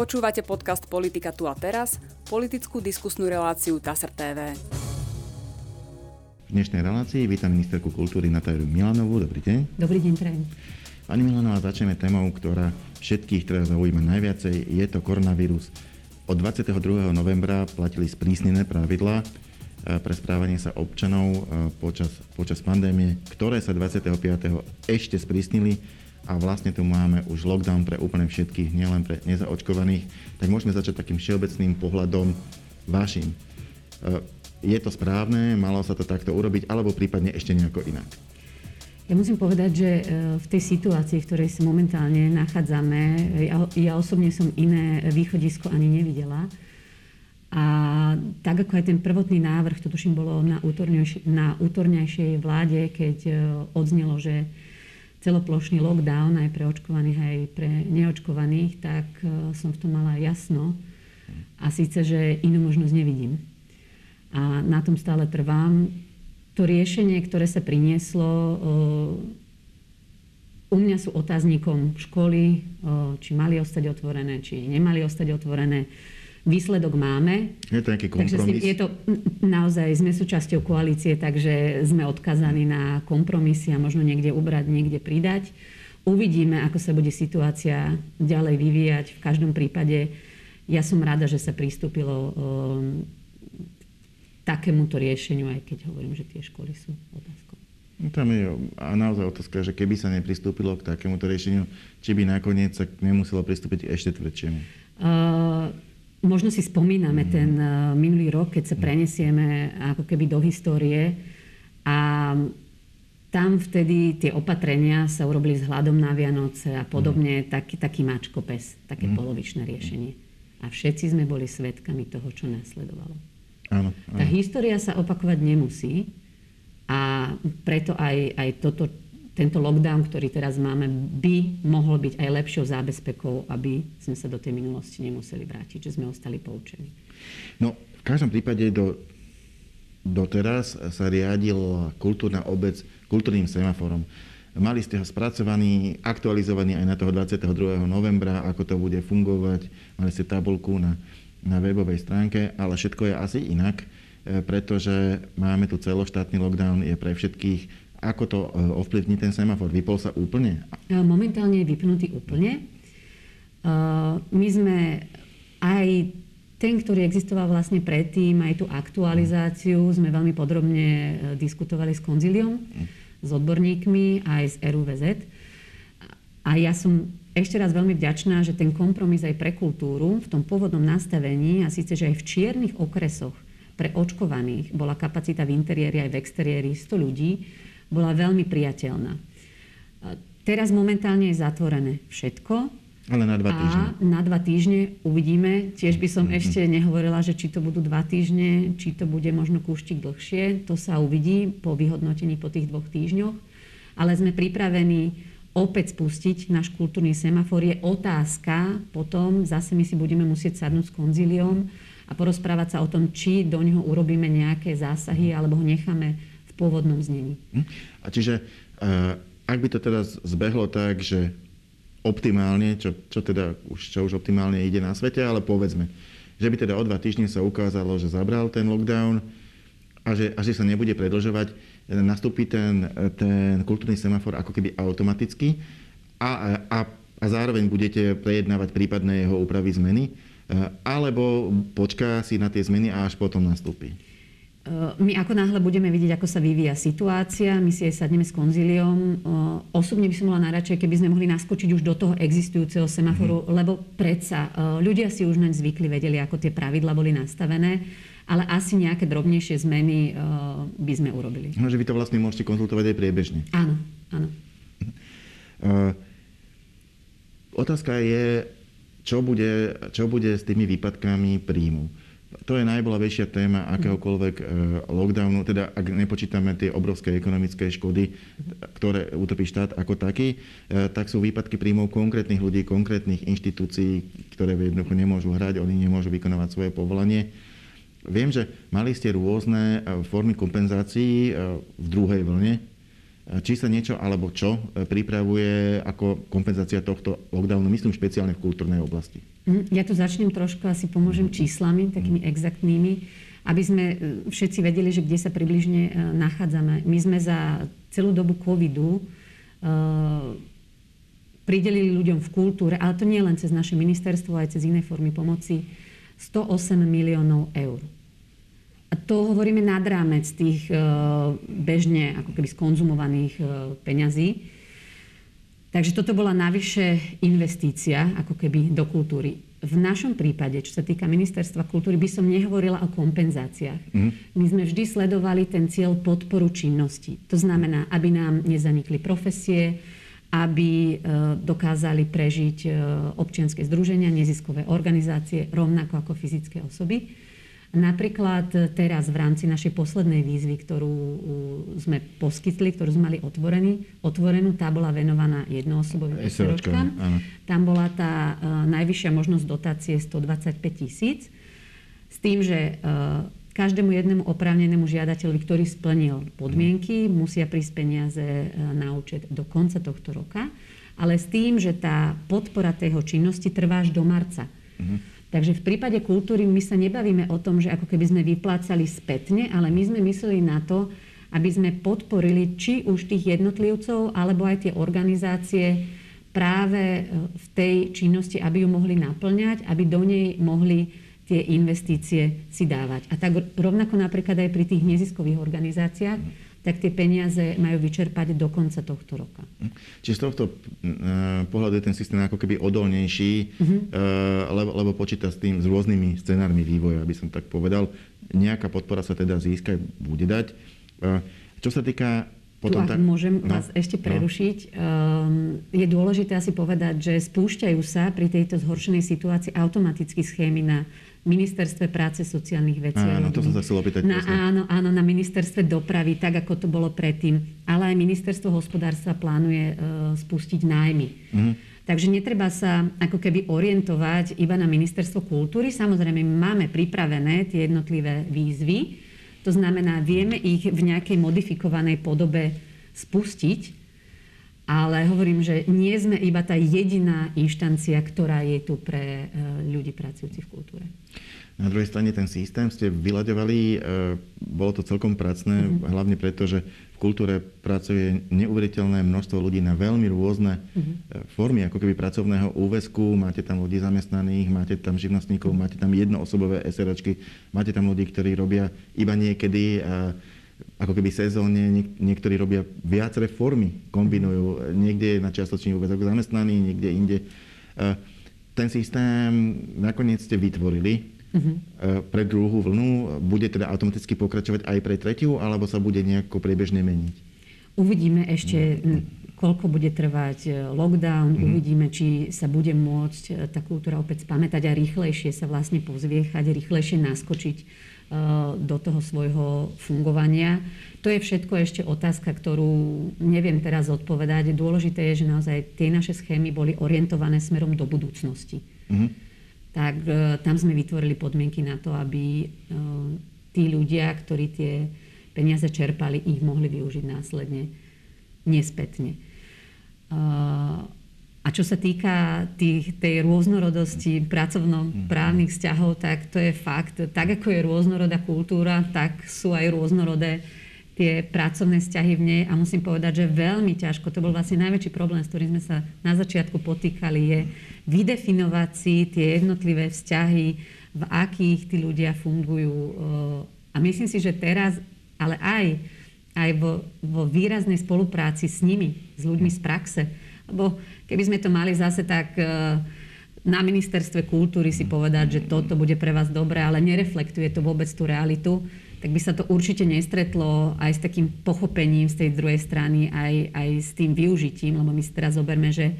Počúvate podcast Politika tu a teraz, politickú diskusnú reláciu TASR TV. V dnešnej relácii vítam ministerku kultúry Natáliu Milanovú. Dobrý deň. Dobrý deň, prajem. Pani Milanová, začneme témou, ktorá všetkých teraz zaujíma najviacej. Je to koronavírus. Od 22. novembra platili sprísnené pravidlá eh, pre správanie sa občanov eh, počas, počas pandémie, ktoré sa 25. ešte sprísnili a vlastne tu máme už lockdown pre úplne všetkých, nielen pre nezaočkovaných, tak môžeme začať takým všeobecným pohľadom vašim. E, je to správne, malo sa to takto urobiť, alebo prípadne ešte nejako inak? Ja musím povedať, že e, v tej situácii, v ktorej sa momentálne nachádzame, ja, ja osobne som iné východisko ani nevidela. A tak ako aj ten prvotný návrh, to tuším bolo na, na útornejšej vláde, keď e, odznelo, že celoplošný lockdown aj pre očkovaných, aj pre neočkovaných, tak e, som v tom mala jasno. A síce, že inú možnosť nevidím. A na tom stále trvám. To riešenie, ktoré sa prinieslo, e, u mňa sú otáznikom školy, e, či mali ostať otvorené, či nemali ostať otvorené Výsledok máme. Je to nejaký kompromis? Takže je to naozaj, sme súčasťou koalície, takže sme odkazaní na kompromisy a možno niekde ubrať, niekde pridať. Uvidíme, ako sa bude situácia ďalej vyvíjať. V každom prípade ja som rada, že sa pristúpilo um, takémuto riešeniu, aj keď hovorím, že tie školy sú otázkou. No tam je a naozaj otázka, že keby sa nepristúpilo k takémuto riešeniu, či by nakoniec sa nemuselo pristúpiť ešte tvrdšiemu? Uh, Možno si spomíname ten eh, minulý rok, keď sa prenesieme ako keby do histórie a tam vtedy tie opatrenia sa urobili s hľadom na Vianoce a podobne, mm. taký, taký mačko pes, také mm. polovičné riešenie. A všetci sme boli svetkami toho, čo následovalo. Áno, áno. Tá história sa opakovať nemusí a preto aj, aj toto tento lockdown, ktorý teraz máme, by mohol byť aj lepšou zábezpekou, aby sme sa do tej minulosti nemuseli vrátiť, že sme ostali poučení. No, v každom prípade do, doteraz sa riadil kultúrna obec kultúrnym semaforom. Mali ste ho spracovaný, aktualizovaný aj na toho 22. novembra, ako to bude fungovať. Mali ste tabulku na, na webovej stránke, ale všetko je asi inak, e, pretože máme tu celoštátny lockdown, je pre všetkých ako to e, ovplyvní ten semafor? Vypol sa úplne? E, momentálne je vypnutý úplne. E, my sme aj ten, ktorý existoval vlastne predtým, aj tú aktualizáciu sme veľmi podrobne diskutovali s konziliom, mm. s odborníkmi, aj s RUVZ. A ja som ešte raz veľmi vďačná, že ten kompromis aj pre kultúru v tom pôvodnom nastavení, a síce, že aj v čiernych okresoch pre očkovaných bola kapacita v interiéri aj v exteriéri 100 ľudí, bola veľmi priateľná. Teraz momentálne je zatvorené všetko. Ale na dva týždne. A na dva týždne uvidíme. Tiež by som mm-hmm. ešte nehovorila, že či to budú dva týždne, či to bude možno kúštik dlhšie. To sa uvidí po vyhodnotení po tých dvoch týždňoch. Ale sme pripravení opäť spustiť náš kultúrny semafor. Je otázka potom, zase my si budeme musieť sadnúť s konzíliom a porozprávať sa o tom, či do neho urobíme nejaké zásahy alebo ho necháme pôvodnom znení. Hm? A čiže, eh, ak by to teda zbehlo tak, že optimálne, čo, čo teda už, čo už optimálne ide na svete, ale povedzme, že by teda o dva týždne sa ukázalo, že zabral ten lockdown a že, a že sa nebude predlžovať, nastúpi ten, ten kultúrny semafor ako keby automaticky a, a, a zároveň budete prejednávať prípadné jeho úpravy zmeny, eh, alebo počká si na tie zmeny a až potom nastúpi. Eh, my ako náhle budeme vidieť, ako sa vyvíja situácia, my si aj sadneme s konzíliom. Eh, osobne by som bola najradšej, keby sme mohli naskočiť už do toho existujúceho semaforu, mm-hmm. lebo predsa eh, ľudia si už naň zvykli, vedeli, ako tie pravidla boli nastavené, ale asi nejaké drobnejšie zmeny by sme urobili. No, že vy to vlastne môžete konzultovať aj priebežne. Áno, áno. Uh, otázka je, čo bude, čo bude s tými výpadkami príjmu to je najbolavejšia téma akéhokoľvek e, lockdownu, teda ak nepočítame tie obrovské ekonomické škody, ktoré utopí štát ako taký, e, tak sú výpadky príjmov konkrétnych ľudí, konkrétnych inštitúcií, ktoré jednoducho nemôžu hrať, oni nemôžu vykonávať svoje povolanie. Viem, že mali ste rôzne e, formy kompenzácií v druhej vlne. či sa niečo alebo čo pripravuje ako kompenzácia tohto lockdownu, myslím špeciálne v kultúrnej oblasti? Mhm, ja tu začnem trošku, asi pomôžem číslami, takými exaktnými, aby sme všetci vedeli, že kde sa približne nachádzame. My sme za celú dobu covidu pridelili ľuďom v kultúre, ale to nie len cez naše ministerstvo, aj cez iné formy pomoci, 108 miliónov eur. A to hovoríme nad rámec tých bežne ako keby skonzumovaných peňazí. Takže toto bola navyše investícia ako keby do kultúry. V našom prípade, čo sa týka ministerstva kultúry, by som nehovorila o kompenzáciách. Mm. My sme vždy sledovali ten cieľ podporu činnosti. To znamená, aby nám nezanikli profesie, aby e, dokázali prežiť e, občianske združenia, neziskové organizácie, rovnako ako fyzické osoby. Napríklad teraz v rámci našej poslednej výzvy, ktorú sme poskytli, ktorú sme mali otvorený, otvorenú, tá bola venovaná jednoosobovým SROčkám. Tam bola tá uh, najvyššia možnosť dotácie 125 tisíc. S tým, že uh, každému jednému oprávnenému žiadateľovi, ktorý splnil podmienky, musia prísť peniaze e, na účet do konca tohto roka, ale s tým, že tá podpora tejho činnosti trvá až do marca. Uh-huh. Takže v prípade kultúry my sa nebavíme o tom, že ako keby sme vyplácali spätne, ale my sme mysleli na to, aby sme podporili či už tých jednotlivcov, alebo aj tie organizácie práve e, v tej činnosti, aby ju mohli naplňať, aby do nej mohli tie investície si dávať. A tak rovnako napríklad aj pri tých neziskových organizáciách, tak tie peniaze majú vyčerpať do konca tohto roka. Čiže z tohto uh, pohľadu je ten systém ako keby odolnejší, uh-huh. uh, lebo, lebo počíta s tým, s rôznymi scenármi vývoja, aby som tak povedal. Nejaká podpora sa teda získa, bude dať. Uh, čo sa týka potom tu, tak... môžem no, vás ešte no. prerušiť. No. Um, je dôležité asi povedať, že spúšťajú sa pri tejto zhoršenej situácii automaticky schémy na ministerstve práce, sociálnych vecí. Áno, to som sa chcel opýtať. Na, áno, áno, na ministerstve dopravy, tak ako to bolo predtým. Ale aj ministerstvo hospodárstva plánuje uh, spustiť nájmy. Mm. Takže netreba sa ako keby orientovať iba na ministerstvo kultúry. Samozrejme, máme pripravené tie jednotlivé výzvy. To znamená, vieme ich v nejakej modifikovanej podobe spustiť, ale hovorím, že nie sme iba tá jediná inštancia, ktorá je tu pre e, ľudí pracujúcich v kultúre. Na druhej strane ten systém ste vyľaďovali, e, bolo to celkom pracné, mm-hmm. hlavne preto, že v kultúre pracuje neuveriteľné množstvo ľudí na veľmi rôzne mm-hmm. formy, ako keby pracovného úväzku. Máte tam ľudí zamestnaných, máte tam živnostníkov, máte tam jednoosobové SROčky, máte tam ľudí, ktorí robia iba niekedy ako keby sezónne, niektorí robia viaceré formy, kombinujú. Niekde je na čiastočný úvezok zamestnaný, niekde inde. E, ten systém nakoniec ste vytvorili uh-huh. pre druhú vlnu. Bude teda automaticky pokračovať aj pre tretiu, alebo sa bude nejako priebežne meniť? Uvidíme ešte, koľko bude trvať e, lockdown, uh-huh. uvidíme, či sa bude môcť tá kultúra opäť spamätať a rýchlejšie sa vlastne pozviechať, rýchlejšie naskočiť do toho svojho fungovania. To je všetko ešte otázka, ktorú neviem teraz odpovedať. Dôležité je, že naozaj tie naše schémy boli orientované smerom do budúcnosti. Mm-hmm. Tak eh, tam sme vytvorili podmienky na to, aby eh, tí ľudia, ktorí tie peniaze čerpali, ich mohli využiť následne nespätne. A čo sa týka tých, tej rôznorodosti pracovno-právnych vzťahov, tak to je fakt. Tak ako je rôznorodá kultúra, tak sú aj rôznorodé tie pracovné vzťahy v nej. A musím povedať, že veľmi ťažko, to bol vlastne najväčší problém, s ktorým sme sa na začiatku potýkali, je vydefinovať si tie jednotlivé vzťahy, v akých tí ľudia fungujú. A myslím si, že teraz, ale aj, aj vo, vo výraznej spolupráci s nimi, s ľuďmi z praxe, lebo keby sme to mali zase tak e, na ministerstve kultúry si povedať, že toto bude pre vás dobré, ale nereflektuje to vôbec tú realitu, tak by sa to určite nestretlo aj s takým pochopením z tej druhej strany, aj, aj s tým využitím, lebo my si teraz zoberme, že e,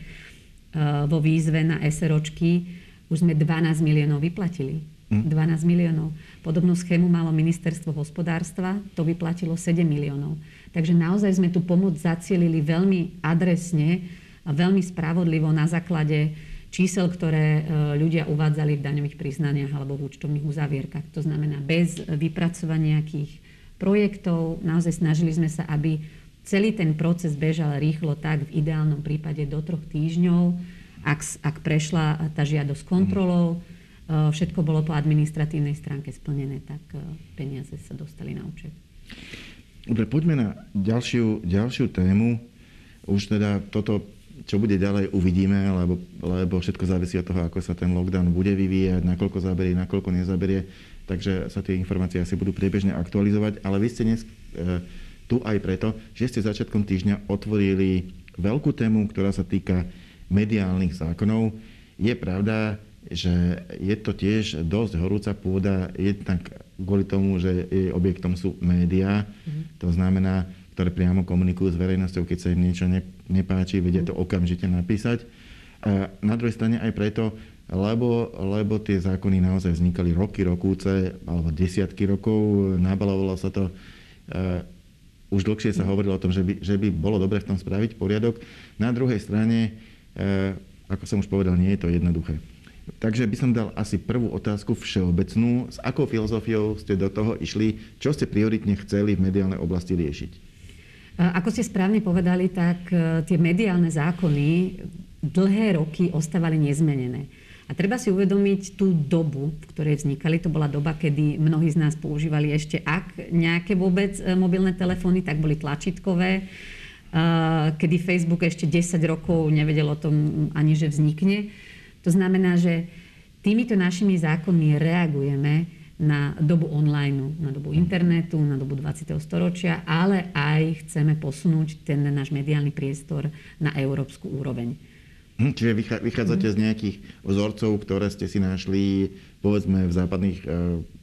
vo výzve na SROčky už sme 12 miliónov vyplatili. 12 hm. miliónov. Podobnú schému malo ministerstvo hospodárstva, to vyplatilo 7 miliónov. Takže naozaj sme tu pomoc zacielili veľmi adresne a veľmi spravodlivo na základe čísel, ktoré e, ľudia uvádzali v daňových priznaniach alebo v účtovných uzavierkach. To znamená bez vypracovania nejakých projektov. Naozaj snažili sme sa, aby celý ten proces bežal rýchlo tak, v ideálnom prípade do troch týždňov, ak, ak prešla tá žiadosť kontrolou, mm. všetko bolo po administratívnej stránke splnené, tak peniaze sa dostali na účet. Dobre, poďme na ďalšiu, ďalšiu tému. Už teda toto, čo bude ďalej, uvidíme, lebo, lebo všetko závisí od toho, ako sa ten lockdown bude vyvíjať, nakoľko zaberie, nakoľko nezaberie. Takže sa tie informácie asi budú priebežne aktualizovať. Ale vy ste dnes e, tu aj preto, že ste začiatkom týždňa otvorili veľkú tému, ktorá sa týka mediálnych zákonov. Je pravda, že je to tiež dosť horúca pôda, jednak kvôli tomu, že jej objektom sú médiá, mm-hmm. to znamená, ktoré priamo komunikujú s verejnosťou, keď sa im niečo nepáči, vedia to okamžite napísať. A na druhej strane aj preto, lebo, lebo tie zákony naozaj vznikali roky, rokúce, alebo desiatky rokov, nabalovalo sa to. Uh, už dlhšie sa hovorilo o tom, že by, že by bolo dobre v tom spraviť poriadok. Na druhej strane, uh, ako som už povedal, nie je to jednoduché. Takže by som dal asi prvú otázku všeobecnú. S akou filozofiou ste do toho išli? Čo ste prioritne chceli v mediálnej oblasti riešiť? Ako ste správne povedali, tak e, tie mediálne zákony dlhé roky ostávali nezmenené. A treba si uvedomiť tú dobu, v ktorej vznikali. To bola doba, kedy mnohí z nás používali ešte, ak nejaké vôbec e, mobilné telefóny, tak boli tlačítkové, e, kedy Facebook ešte 10 rokov nevedel o tom ani, že vznikne. To znamená, že týmito našimi zákonmi reagujeme na dobu online, na dobu internetu, na dobu 20. storočia, ale aj chceme posunúť ten náš mediálny priestor na európsku úroveň. Hm, čiže vychádzate mm. z nejakých vzorcov, ktoré ste si našli povedzme v západných e,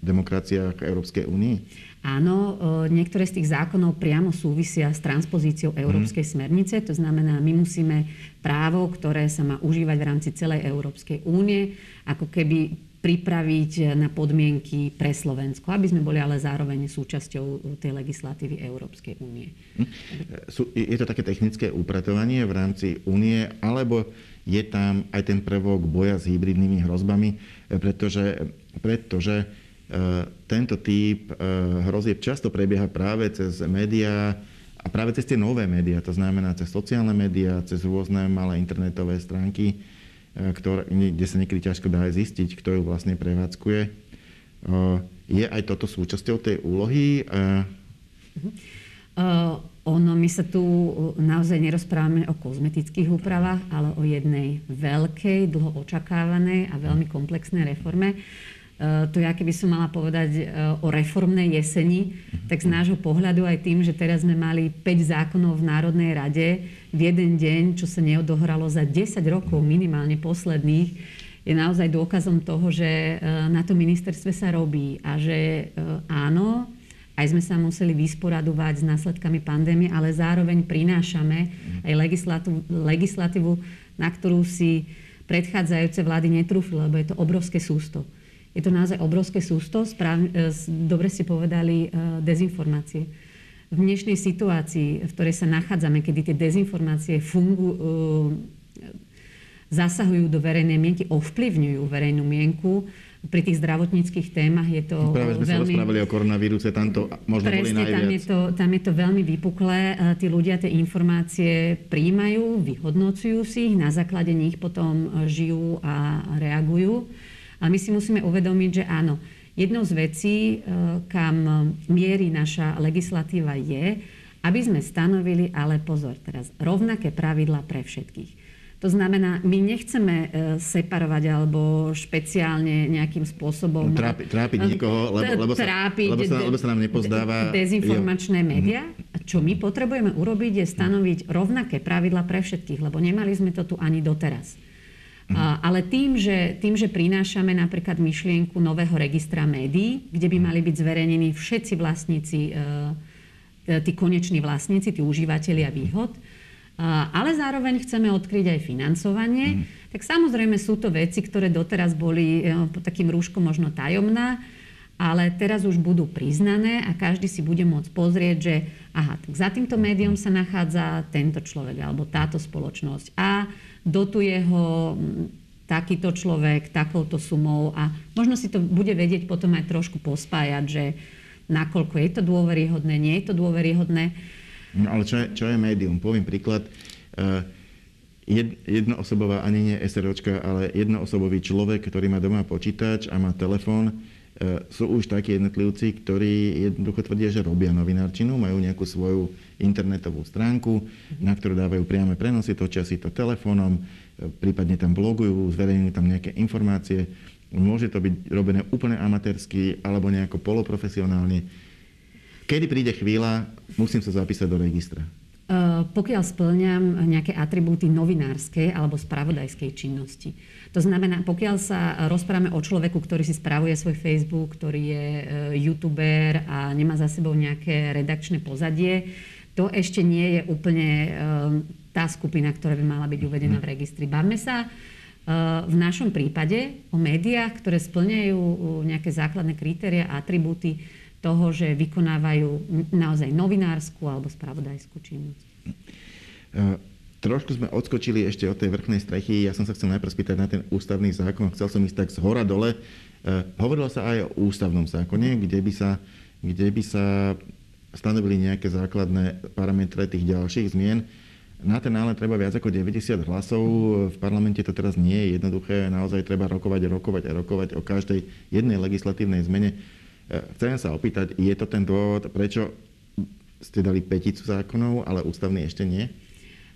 demokraciách Európskej únie? Áno, e, niektoré z tých zákonov priamo súvisia s transpozíciou. Európskej mm. smernice. To znamená, my musíme právo, ktoré sa má užívať v rámci celej Európskej únie, ako keby pripraviť na podmienky pre Slovensko, aby sme boli ale zároveň súčasťou tej legislatívy Európskej únie. Hm. Je to také technické upratovanie v rámci únie, alebo je tam aj ten prvok boja s hybridnými hrozbami, pretože, pretože tento typ hrozieb často prebieha práve cez médiá a práve cez tie nové médiá, to znamená cez sociálne médiá, cez rôzne malé internetové stránky ktoré, kde sa niekedy ťažko dá zistiť, kto ju vlastne prevádzkuje. E, je aj toto súčasťou tej úlohy? Uh, ono, my sa tu naozaj nerozprávame o kozmetických úpravách, ale o jednej veľkej, dlho očakávanej a veľmi komplexnej reforme. Eh, to ja keby som mala povedať eh, o reformnej jeseni, tak z nášho pohľadu aj tým, že teraz sme mali 5 zákonov v Národnej rade v jeden deň, čo sa neodohralo za 10 rokov minimálne posledných, je naozaj dôkazom toho, že eh, na to ministerstve sa robí a že áno, aj sme sa museli vysporadovať s následkami pandémie, ale zároveň prinášame aj legislatívu, legislatívu na ktorú si predchádzajúce vlády netrúfli, lebo je to obrovské sústo. Je to naozaj obrovské sústo. Správ, e, dobre ste povedali e, dezinformácie. V dnešnej situácii, v ktorej sa nachádzame, kedy tie dezinformácie fungu, e, zasahujú do verejnej mienky, ovplyvňujú verejnú mienku, pri tých zdravotníckých témach je to Práve sme veľmi... sa rozprávali o koronavíruse, tam to možno Presne, boli najviac. Tam je, to, tam je to veľmi vypuklé. Tí ľudia tie informácie príjmajú, vyhodnocujú si ich, na základe nich potom žijú a reagujú. Ale my si musíme uvedomiť, že áno, jednou z vecí, e, kam mierí naša legislatíva je, aby sme stanovili, ale pozor teraz, rovnaké pravidla pre všetkých. To znamená, my nechceme e, separovať alebo špeciálne nejakým spôsobom... No, trápi, trápiť niekoho, lebo, lebo, sa, trápiť lebo, sa, lebo sa nám nepozdáva... Dezinformačné médiá. A čo my potrebujeme urobiť, je stanoviť rovnaké pravidla pre všetkých, lebo nemali sme to tu ani doteraz. Uh, ale tým že, tým, že prinášame napríklad myšlienku nového registra médií, kde by mali byť zverejnení všetci vlastníci, uh, tí koneční vlastníci, tí užívateľia výhod, uh, ale zároveň chceme odkryť aj financovanie, mm. tak samozrejme sú to veci, ktoré doteraz boli takým rúškom možno tajomná, ale teraz už budú priznané a každý si bude môcť pozrieť, že aha, tak za týmto médium sa nachádza tento človek alebo táto spoločnosť a dotuje ho takýto človek takouto sumou a možno si to bude vedieť potom aj trošku pospájať, že nakoľko je to dôveryhodné, nie je to dôveryhodné. No ale čo je, čo je médium? Poviem príklad. Jed, jednoosobová, ani nie SROčka, ale jednoosobový človek, ktorý má doma počítač a má telefón, sú už takí jednotlivci, ktorí jednoducho tvrdia, že robia novinárčinu, majú nejakú svoju internetovú stránku, na ktorú dávajú priame prenosy, točia si to telefónom, prípadne tam blogujú, zverejňujú tam nejaké informácie. Môže to byť robené úplne amatérsky alebo nejako poloprofesionálne. Kedy príde chvíľa, musím sa zapísať do registra. Uh, pokiaľ splňam nejaké atribúty novinárskej alebo spravodajskej činnosti. To znamená, pokiaľ sa rozprávame o človeku, ktorý si spravuje svoj Facebook, ktorý je uh, youtuber a nemá za sebou nejaké redakčné pozadie, to ešte nie je úplne uh, tá skupina, ktorá by mala byť uvedená v registri. Bavme sa v našom prípade o médiách, ktoré splňajú nejaké základné kritéria a atribúty toho, že vykonávajú naozaj novinárskú alebo spravodajskú činnosť. E, trošku sme odskočili ešte od tej vrchnej strechy. Ja som sa chcel najprv spýtať na ten ústavný zákon. Chcel som ísť tak z hora dole. E, hovorilo sa aj o ústavnom zákone, kde by sa, kde by sa stanovili nejaké základné parametre tých ďalších zmien. Na ten ale treba viac ako 90 hlasov. V parlamente to teraz nie je jednoduché. Naozaj treba rokovať, rokovať a rokovať o každej jednej legislatívnej zmene. E, chcem sa opýtať, je to ten dôvod, prečo ste dali peticu zákonov, ale ústavný ešte nie?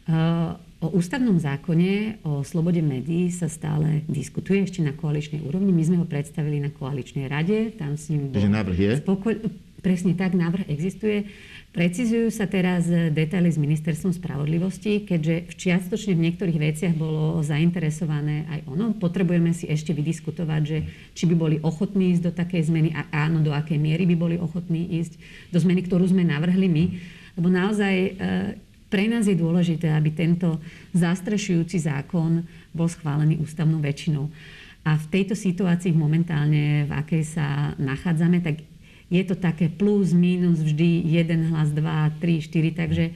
Uh, o ústavnom zákone o slobode médií sa stále diskutuje ešte na koaličnej úrovni. My sme ho predstavili na koaličnej rade. Tam s ním bol návrh je? Spoko- Presne tak, návrh existuje. Precizujú sa teraz detaily s ministerstvom spravodlivosti, keďže v čiastočne v niektorých veciach bolo zainteresované aj ono. Potrebujeme si ešte vydiskutovať, že či by boli ochotní ísť do takej zmeny a áno, do akej miery by boli ochotní ísť do zmeny, ktorú sme navrhli my. Lebo naozaj e, pre nás je dôležité, aby tento zastrešujúci zákon bol schválený ústavnou väčšinou. A v tejto situácii momentálne, v akej sa nachádzame, tak je to také plus, minus, vždy jeden hlas, dva, tri, štyri, takže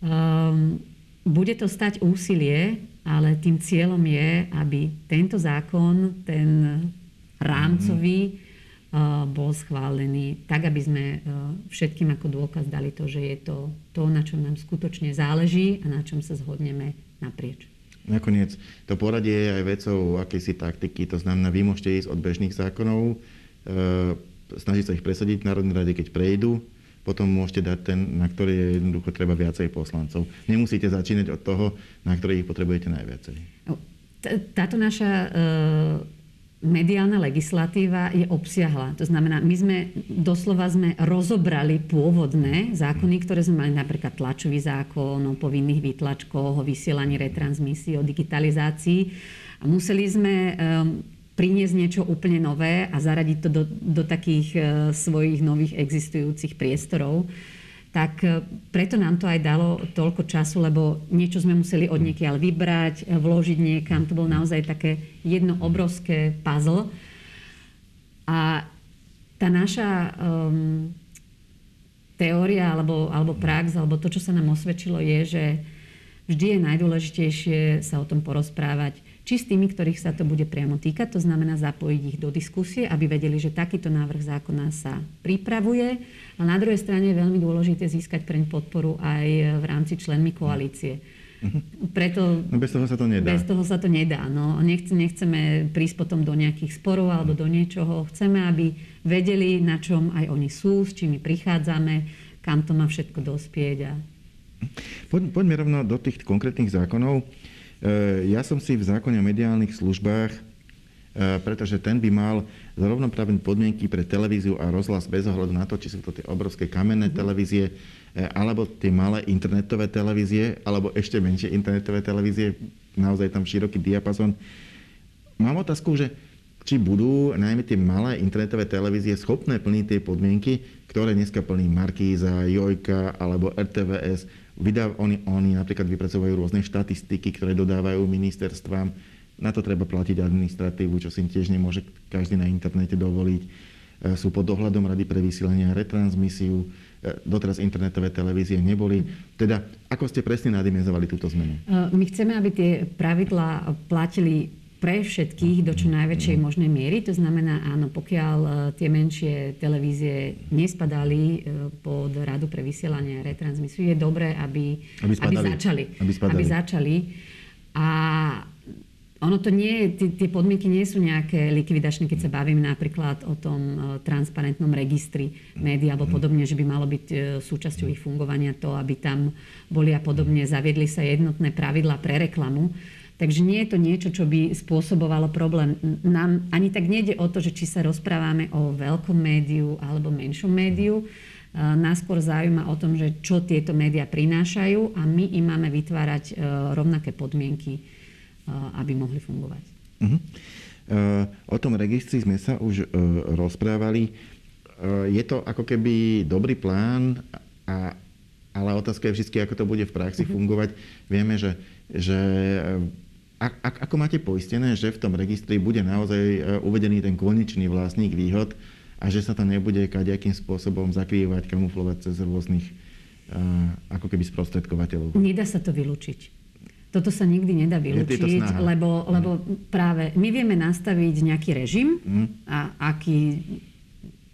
um, bude to stať úsilie, ale tým cieľom je, aby tento zákon, ten rámcový, uh, bol schválený tak, aby sme uh, všetkým ako dôkaz dali to, že je to to, na čom nám skutočne záleží a na čom sa zhodneme naprieč. Nakoniec to poradie je aj vecou akejsi taktiky, to znamená, vy môžete ísť od bežných zákonov, uh, snažiť sa ich presadiť v Národnej rade, keď prejdú, potom môžete dať ten, na ktorý je jednoducho treba viacej poslancov. Nemusíte začínať od toho, na ktorý ich potrebujete najviacej. No, táto naša e, mediálna legislatíva je obsiahla. To znamená, my sme doslova sme rozobrali pôvodné zákony, ktoré sme mali napríklad tlačový zákon o povinných výtlačkoch, o vysielaní retransmisí, o digitalizácii. A museli sme e, priniesť niečo úplne nové a zaradiť to do, do takých uh, svojich nových existujúcich priestorov. Tak uh, preto nám to aj dalo toľko času, lebo niečo sme museli od niekiaľ vybrať, vložiť niekam. To bolo naozaj také jedno obrovské puzzle. A tá naša um, teória alebo, alebo prax, alebo to, čo sa nám osvedčilo, je, že vždy je najdôležitejšie sa o tom porozprávať či s tými, ktorých sa to bude priamo týkať, to znamená zapojiť ich do diskusie, aby vedeli, že takýto návrh zákona sa pripravuje. A na druhej strane je veľmi dôležité získať preň podporu aj v rámci členmi koalície. Mhm. Preto, no bez toho sa to nedá. Bez toho sa to nedá. No. Nechce, nechceme prísť potom do nejakých sporov alebo do niečoho. Chceme, aby vedeli, na čom aj oni sú, s čím prichádzame, kam to má všetko dospieť. A... Poď, poďme rovno do tých konkrétnych zákonov. Eh, ja som si v zákone o mediálnych službách, eh, pretože ten by mal zrovnoprávne podmienky pre televíziu a rozhlas bez ohľadu na to, či sú to tie obrovské kamenné mhm. televízie, eh, alebo tie malé internetové televízie, alebo ešte menšie internetové televízie, naozaj tam široký diapazon. Mám otázku, že či budú najmä tie malé internetové televízie schopné plniť tie podmienky, ktoré dneska plní Markíza, Jojka alebo RTVS, Vydá, oni, oni napríklad vypracovajú rôzne štatistiky, ktoré dodávajú ministerstvám. Na to treba platiť administratívu, čo si tiež nemôže každý na internete dovoliť. E, sú pod dohľadom Rady pre vysielanie a retransmisiu. E, doteraz internetové televízie neboli. Teda, ako ste presne nadimenzovali túto zmenu? E, my chceme, aby tie pravidlá platili pre všetkých do čo najväčšej možnej miery. To znamená, áno, pokiaľ e, tie menšie televízie nespadali e, pod Radu pre vysielanie a retransmisiu, je dobré, aby, aby, aby začali. Aby, aby začali. A ono to nie, tie, tie podmienky nie sú nejaké likvidačné, keď sa bavím napríklad o tom e, transparentnom registri médií alebo podobne, že by malo byť súčasťou ich fungovania to, aby tam boli a podobne, zaviedli sa jednotné pravidlá pre reklamu. Takže nie je to niečo, čo by spôsobovalo problém. Nám ani tak nejde o to, že či sa rozprávame o veľkom médiu alebo menšom médiu. Nás skôr zaujíma o tom, že čo tieto médiá prinášajú a my im máme vytvárať e, rovnaké podmienky, e, aby mohli fungovať. Uh-huh. O tom registri sme sa už rozprávali. Je to ako keby dobrý plán, a, ale otázka je vždy, ako to bude v praxi uh-huh. fungovať. Vieme, že, že ak, ako máte poistené, že v tom registri bude naozaj e, uvedený ten konečný vlastník výhod a že sa to nebude kadejakým spôsobom zakrývať, kamuflovať cez rôznych uh, ako keby sprostredkovateľov? Nedá sa to vylúčiť. Toto sa nikdy nedá vylúčiť, lebo, lebo mm. práve my vieme nastaviť nejaký režim, mm. a aký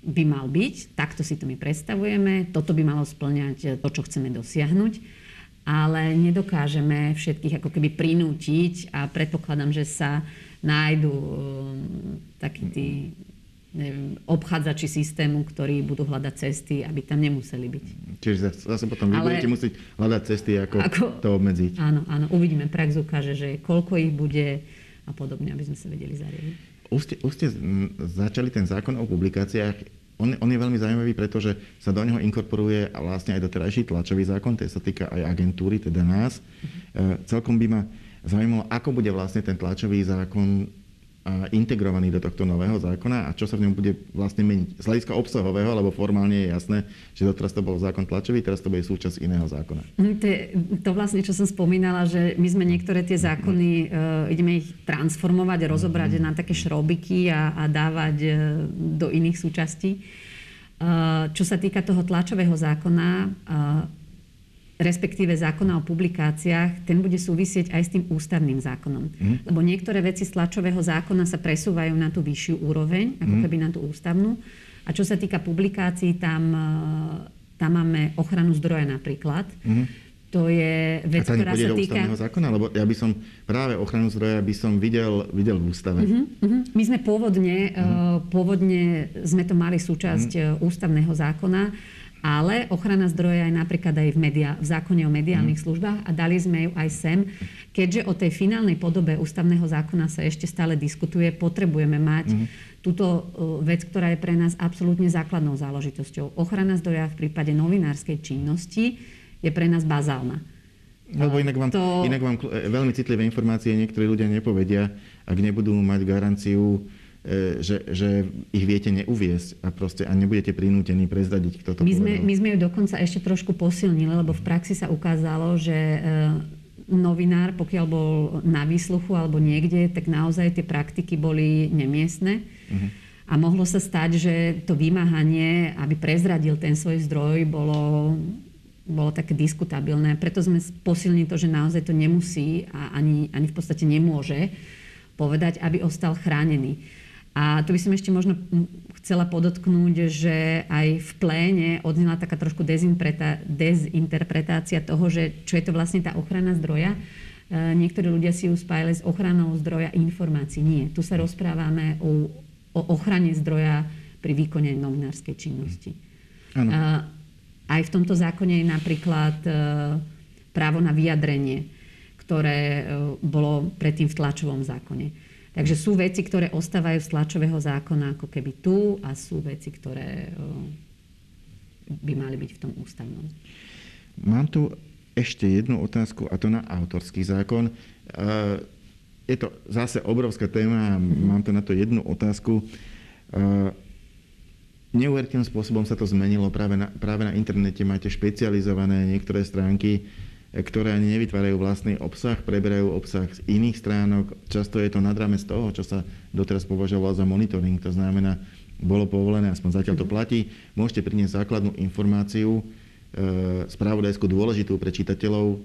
by mal byť, takto si to my predstavujeme, toto by malo splňať to, čo chceme dosiahnuť ale nedokážeme všetkých ako keby prinútiť a predpokladám, že sa nájdu um, takí tí neviem, obchádzači systému, ktorí budú hľadať cesty, aby tam nemuseli byť. Čiže zase potom vy Ale, budete musieť hľadať cesty, ako, ako to obmedziť. Áno, áno, uvidíme. Prax ukáže, že koľko ich bude a podobne, aby sme sa vedeli zariadiť. Už ste, už ste začali ten zákon o publikáciách on, on je veľmi zaujímavý, pretože sa do neho inkorporuje vlastne aj doterajší tlačový zákon, to sa týka aj agentúry, teda nás. E, celkom by ma zaujímalo, ako bude vlastne ten tlačový zákon integrovaný do tohto nového zákona a čo sa v ňom bude vlastne meniť. Z hľadiska obsahového, lebo formálne je jasné, že doteraz to bol zákon tlačový, teraz to bude súčasť iného zákona. Mm, to, je, to vlastne, čo som spomínala, že my sme niektoré tie zákony, uh, ideme ich transformovať, rozobrať mm-hmm. na také šrobiky a, a dávať uh, do iných súčastí. Uh, čo sa týka toho tlačového zákona, uh, respektíve zákona o publikáciách, ten bude súvisieť aj s tým ústavným zákonom. Mm. Lebo niektoré veci z tlačového zákona sa presúvajú na tú vyššiu úroveň, ako mm. keby na tú ústavnú. A čo sa týka publikácií, tam, e, tam máme ochranu zdroja napríklad. Mm. To je vec, a ktorá sa týka... zákona? Lebo ja by som práve ochranu zdroja by som videl, videl v ústave. Uh-huh, uh-huh. My sme pôvodne, uh-huh. uh, pôvodne sme to mali súčasť uh-huh. ústavného zákona ale ochrana zdroja je napríklad aj v, media, v zákone o mediálnych mm. službách a dali sme ju aj sem. Keďže o tej finálnej podobe ústavného zákona sa ešte stále diskutuje, potrebujeme mať mm. túto uh, vec, ktorá je pre nás absolútne základnou záležitosťou. Ochrana zdroja v prípade novinárskej činnosti je pre nás bazálna. Lebo inak vám, to... inak vám veľmi citlivé informácie niektorí ľudia nepovedia, ak nebudú mať garanciu E, že, že ich viete neuviesť a, proste, a nebudete prinútení prezradiť, kto to my sme, my sme ju dokonca ešte trošku posilnili, lebo v praxi sa ukázalo, že e, novinár, pokiaľ bol na výsluchu alebo niekde, tak naozaj tie praktiky boli nemiestne. Uh-huh. A mohlo sa stať, že to vymáhanie, aby prezradil ten svoj zdroj, bolo, bolo také diskutabilné. Preto sme posilnili to, že naozaj to nemusí a ani, ani v podstate nemôže povedať, aby ostal chránený. A tu by som ešte možno chcela podotknúť, že aj v pléne odznela taká trošku dezinterpretácia toho, že čo je to vlastne tá ochrana zdroja. E, niektorí ľudia si ju spájali s ochranou zdroja informácií. Nie. Tu sa rozprávame o, o ochrane zdroja pri výkone novinárskej činnosti. Ano. Aj v tomto zákone je napríklad e, právo na vyjadrenie, ktoré e, bolo predtým v tlačovom zákone. Takže sú veci, ktoré ostávajú z tlačového zákona ako keby tu a sú veci, ktoré by mali byť v tom ústavnom. Mám tu ešte jednu otázku a to na autorský zákon. Je to zase obrovská téma a mám tu na to jednu otázku. Neuveriteľným spôsobom sa to zmenilo. Práve na, práve na internete máte špecializované niektoré stránky, ktoré ani nevytvárajú vlastný obsah, preberajú obsah z iných stránok. Často je to nad z toho, čo sa doteraz považovalo za monitoring. To znamená, bolo povolené, aspoň zatiaľ to mhm. platí, môžete priniesť základnú informáciu, e, spravodajskú dôležitú pre čitateľov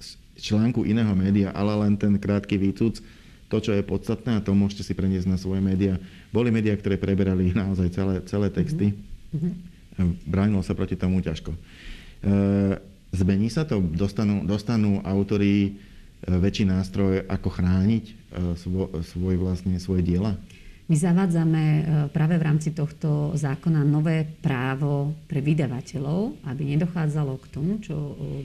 z článku iného média, ale len ten krátky výcuc, to, čo je podstatné a to môžete si preniesť na svoje médiá. Boli médiá, ktoré preberali naozaj celé, celé texty. Mm-hmm. Bránilo sa proti tomu ťažko. E, zmení sa to? Dostanú, dostanú autori e, väčší nástroj, ako chrániť e, svo, svoj, vlastne, svoje diela? My zavádzame práve v rámci tohto zákona nové právo pre vydavateľov, aby nedochádzalo k tomu, čo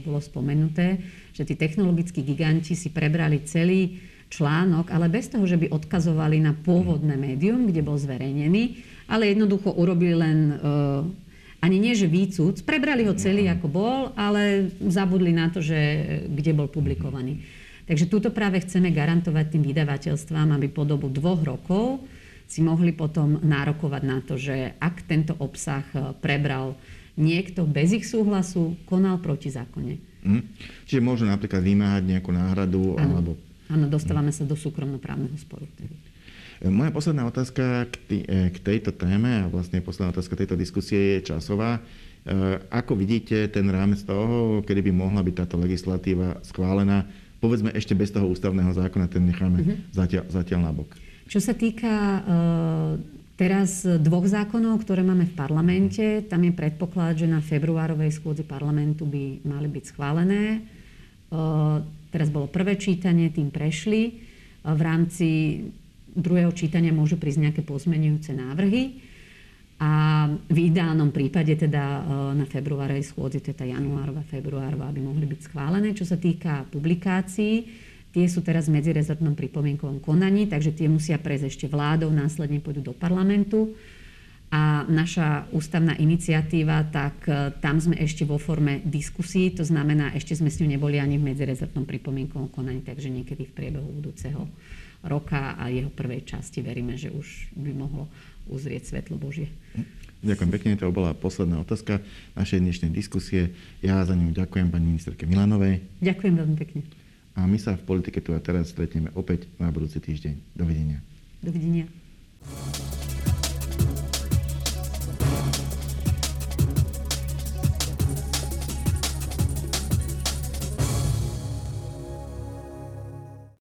bolo spomenuté, že tí technologickí giganti si prebrali celý článok, ale bez toho, že by odkazovali na pôvodné médium, kde bol zverejnený, ale jednoducho urobili len ani nie, že výcud, prebrali ho celý ako bol, ale zabudli na to, že kde bol publikovaný. Takže túto práve chceme garantovať tým vydavateľstvám, aby po dobu dvoch rokov si mohli potom nárokovať na to, že ak tento obsah e, prebral niekto bez ich súhlasu, konal proti zákone. Mm. Čiže môžu napríklad vymáhať nejakú náhradu ano. alebo Áno, dostávame sa do súkromnoprávneho sporu. Moja posledná otázka k, tý, e, k tejto téme a vlastne posledná otázka tejto diskusie je časová. E, ako vidíte ten rámec toho, kedy by mohla byť táto legislatíva schválená? Povedzme ešte bez toho ústavného zákona, ten necháme uh-huh. zatiaľ, zatiaľ na bok. Čo sa týka uh, teraz dvoch zákonov, ktoré máme v parlamente, tam je predpoklad, že na februárovej schôdzi parlamentu by mali byť schválené. Uh, Teraz bolo prvé čítanie, tým prešli. V rámci druhého čítania môžu prísť nejaké pozmenujúce návrhy. A v ideálnom prípade teda e, na februárej schôdzi, tá januárová, februárová, aby mohli byť schválené. Čo sa týka publikácií, tie sú teraz v medzirezortnom pripomienkovom konaní, takže tie musia prejsť ešte vládou, následne pôjdu do parlamentu a naša ústavná iniciatíva, tak e, tam sme ešte vo forme diskusí, to znamená, ešte sme s ňou neboli ani v medzirezortnom pripomienkovom konaní, takže niekedy v priebehu budúceho roka a jeho prvej časti veríme, že už by mohlo uzrieť svetlo Božie. Ďakujem pekne, to bola posledná otázka našej dnešnej diskusie. Ja za ňu ďakujem pani ministerke Milanovej. Ďakujem veľmi pekne. A my sa v politike tu a teraz stretneme opäť na budúci týždeň. Dovidenia. Dovidenia.